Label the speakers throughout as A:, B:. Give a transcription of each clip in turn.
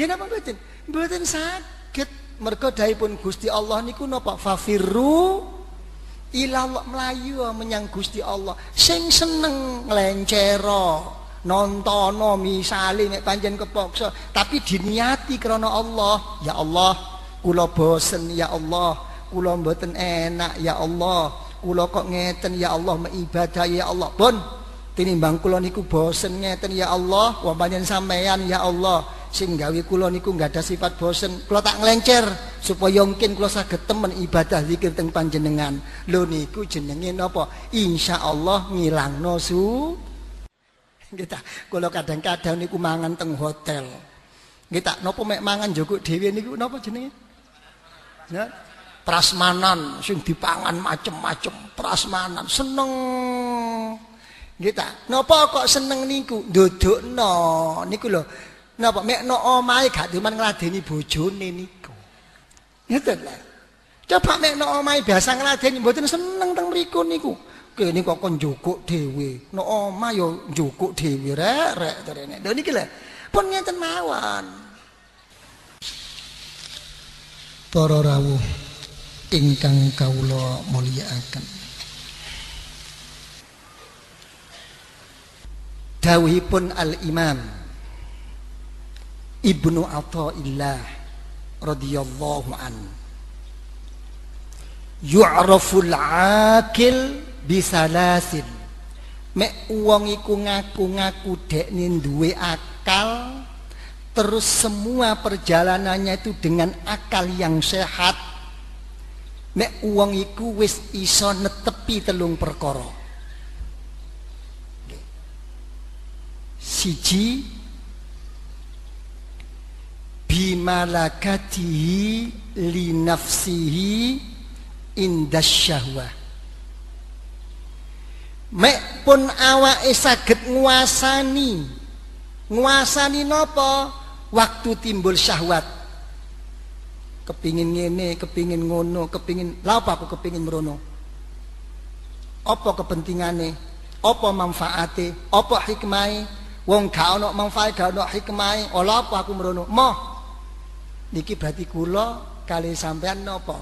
A: Nggih napa mboten? Mboten saged. Mergo dahipun Gusti Allah niku napa? Fafirru ilallah melayu menyang Gusti Allah. Sing seneng nglencero nontono misale nek panjen kepaksa. Tapi diniati krana Allah. Ya Allah kula bosen ya Allah. Kula mboten enak ya Allah. Kula kok ngeten ya Allah mengibadah ya Allah. Pun tinimbang kula niku bosen ngeten ya Allah. Wa panjen sampean ya Allah sing gawe kula niku nggak ada sifat bosen. Kula tak nglencer supaya mungkin kula saged temen ibadah zikir teng panjenengan. Lho niku jenenge napa? Insyaallah ngilangno su. Kita kula kadang-kadang niku mangan teng hotel. Kita napa mek mangan joko dhewe niku napa jenenge? Ya? Prasmanan sing dipangan macem-macem prasmanan. Seneng. Kita napa kok seneng niku? Ndudukno niku lho Napa mek no omahe gak diman ngladeni bojone niku. Ngeten lho. Coba mek no omahe biasa ngladeni mboten seneng teng mriku niku. Kene kok kon njukuk dhewe. No omah yo njukuk dhewe rek rek terene. Lho niki lho. Pun ngeten mawon. Para rawuh ingkang kawula mulyakaken. Dawuhipun al-Imam Ibnu Athaillah radhiyallahu an Yu'raful akil bisalasin Mek wong iku ngaku-ngaku dekne duwe akal terus semua perjalanannya itu dengan akal yang sehat. Mek wong iku wis iso netepi telung perkara. Siji bimalakatihi li nafsihi indas syahwah mek pun awake saged nguasani. Nguasani nopo waktu timbul syahwat. Kepingin ngene kepingin ngono kepingin lha apa aku kepingin merono apa kepentingane? Apa manfaate? Apa hikmahe? Wong gak ono manfaat gak ono hikmahe. Ola apa aku merono moh niki berarti kula kali sampean nopo?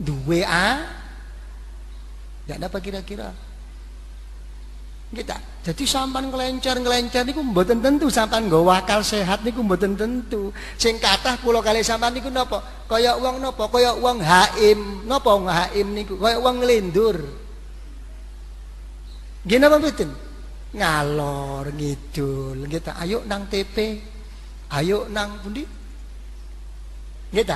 A: Duwe a? Ya apa kira-kira? Kita jadi sampan ngelencer ngelencer niku mboten tentu sampan nggo wakal sehat niku mboten tentu. Sing kula kali sampan niku napa kaya wong napa kaya wong haim napa wong haim niku? Kaya wong nglindur nggih napa mboten? Ngalor ngidul. Kita ayo nang TP ayo nang pundi Nggih?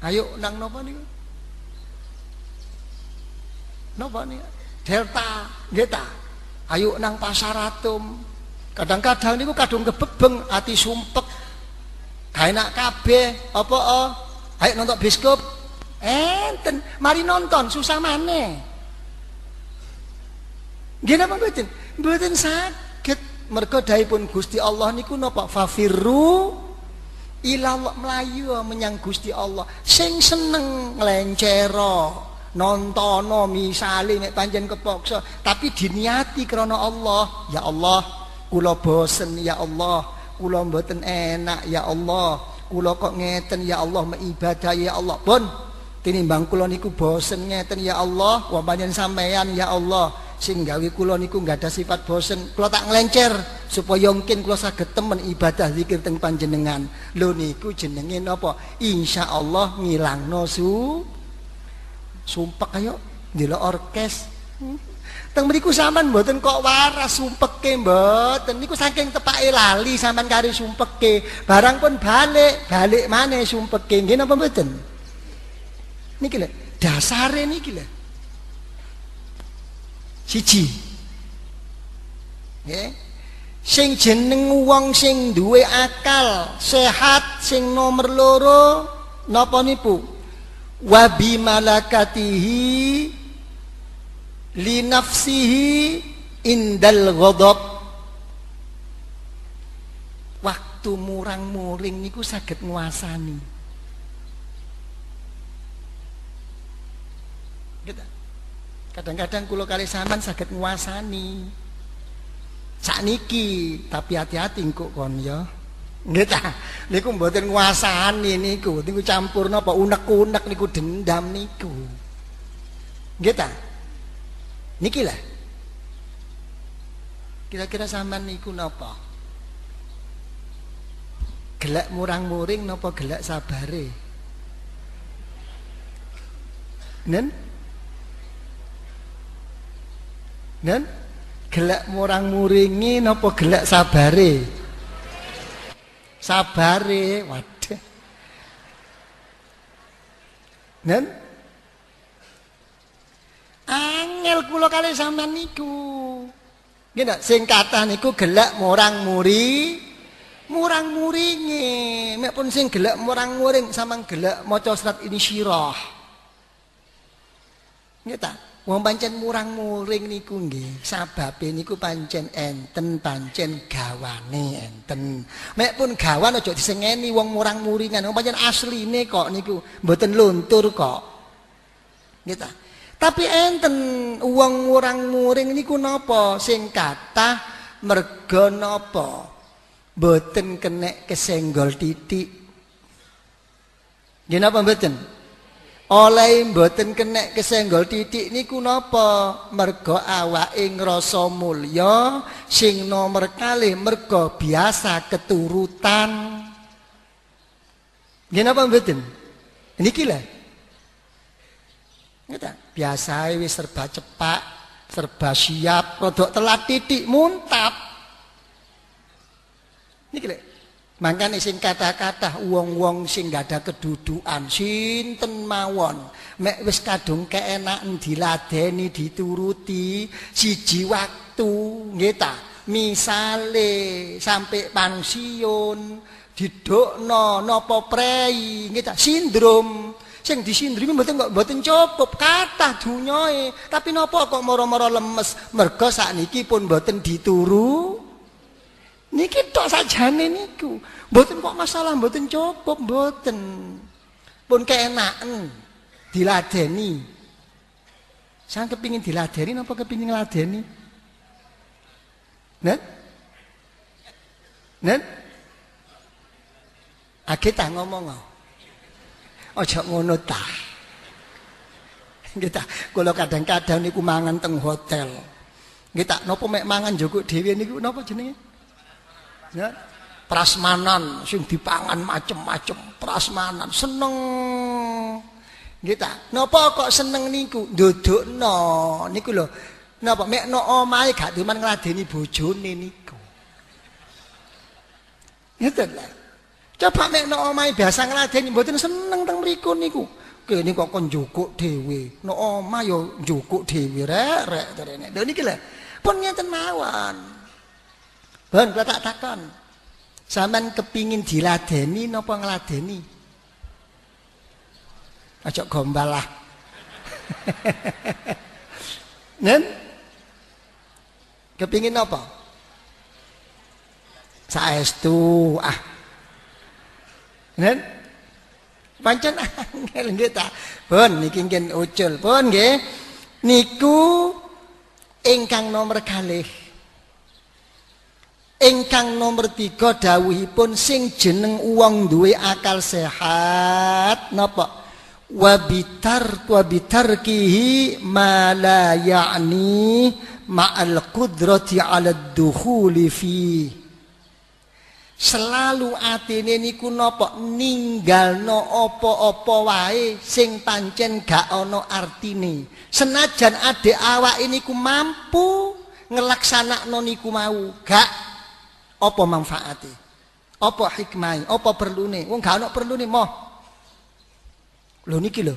A: Ayo nang napa niku? Napa niku? Delta, nggih? Ayo nang pasar atom. Kadang-kadang niku kadung kebebeng ati sumpek. Ga enak kabeh, apa oh? Ayo nonton biskop. Enten, mari nonton susah maneh. Nggih napa mboten? Mboten saged. Mergo pun Gusti Allah niku napa? Fafirru ilallah melayu menyang Gusti Allah. Sing seneng nglencero nontono misale nek panjen kepaksa. Tapi diniati krana Allah ya Allah kula bosen ya Allah. Kula mboten enak ya Allah. Kula kok ngeten ya Allah mengibadah ya Allah. Pun tinimbang kula niku bosen ngeten ya Allah. Wa sampean ya Allah. Sing gawe kula niku nggak ada sifat bosen. Kula tak nglencer supaya mungkin kula saged temen ibadah zikir teng panjenengan. Lho niku jenenge napa? Insyaallah ngilangno su sumpek ayo ndelok orkes. Teng mriku sampean mboten kok waras sumpeke mboten. Niku saking tepake lali sampean kari sumpeke barang pun balik balik maneh sumpeke nggih napa mboten? Niki lho dasare niki lho. Siji. Nggih sing jeneng wong sing duwe akal sehat sing nomor loro napa niku wa bi malakatihi li nafsihi indal ghadab. Waktu murang-muring niku saged nguasani. Kadang-kadang kulo kali sampean saged nguasani. Sakniki, tapi hati-hati kok kon ya. Nggih ta? Niku mboten nguasani niku, niku campur napa unek-unek niku dendam niku. Nggih ta? Niki lah. Kira-kira sampean niku napa? Gelak murang-muring napa gelak sabare? Nen? Nen? Gelak murang-muringi napa gelak sabare? Sabare, waduh. Nen? Angel kula kali sampean niku. Nggih sing kathah niku gelak murang-muri murang-muringe. Mek pun sing gelak murang-muring samang gelak maca surat ini syirah. Nggih? Wong pancen murang-muring niku nggih, sababe niku pancen enten pancen gawane enten. Mek pun gawan aja disengeni wong murang-muringan, wong pancen asline kok niku mboten luntur kok. Ta? Tapi enten uang murang-muring niku napa sing kathah merga napa? Mboten kenek kesenggol titik. Nggih napa mboten? Oleh mboten kenek kesenggol titik niku napa? Merga awake ngrasa mulya sing nomor kalih merga biasa keturutan. Nggih napa mboten? Niki lah. Ngeta, biasa wis serba cepak, serba siap, rodok telat titik muntap. Niki lek. Mangkane sing kata-kata wong-wong sing gak ada kedudukan sinten mawon? Mek wis kadung keenaken diladeni dituruti siji waktu nggih ta? Misale sampai pensiun didokno napa prei nggih ta? Sindrom. Sing disindrimi mboten kok mboten cukup kathah dunyoe. Tapi napa kok moro-moro lemes? Merga sakniki pun mboten dituru niki tok sajane niku mboten kok masalah mboten cukup mboten pun keenaken diladeni sang kepingin diladeni napa kepingin ngladeni Nen? Nen? Ake tak ngomong oh. aja ngono ta. Nggih ta, kula kadang-kadang niku mangan teng hotel. Nggih ta, napa mek mangan njukuk dhewe niku napa jenenge? Ya. Prasmanan sing dipangan macem-macem, prasmanan seneng. Nggih ta, napa kok seneng niku? Ndudukno niku lho. Napa mek no omahe gak diman ngladeni bojone niku. Ngeten lho. Coba nek omahe biasa ngladeni mboten seneng teng mriku niku. Kene kok kon njukuk dhewe. Nek omah yo njukuk dhewe rek rek terene. Lho niki lho. Pun ngeten mawon. Ben kula tak takon. Sampeyan kepingin diladeni napa ngladeni? Aja gombal lah. Nen? Kepingin apa? Saestu ah Nen? Pancen angel nggih ta. Pun niki ucul. Pun nggih. Niku ingkang nomor kalih. Ingkang nomor tiga dawuhipun sing jeneng uang duwe akal sehat napa? Wabitar wabitarkihi ma la ya'ni ma'al qudrati 'ala ad-dukhuli fihi selalu atine niku napa? Ninggalno apa-apa wae sing pancen gak ana artine. Senajan adek awak ini ku mampu ngelaksanakno niku mau gak apa manfaate apa hikmah apa perlune wong gak ana perlune moh lho niki lho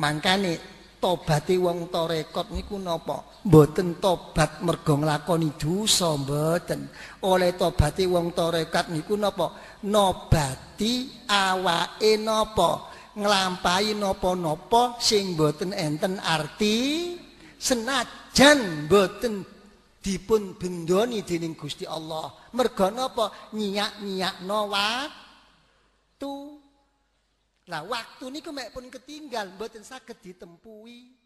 A: mangkane tobate wong tarekat niku napa? Mboten tobat mergo nglakoni dosa mboten. Oleh tobate wong tarekat niku napa? Nobati awake napa? Nglampahi napa-napa sing mboten enten arti senajan mboten dipun bendoni dening Gusti Allah. Mergo napa? Nyiak-nyiakno waktu. Lah waktu niku mek pun ketinggal mboten saged ditempuhi.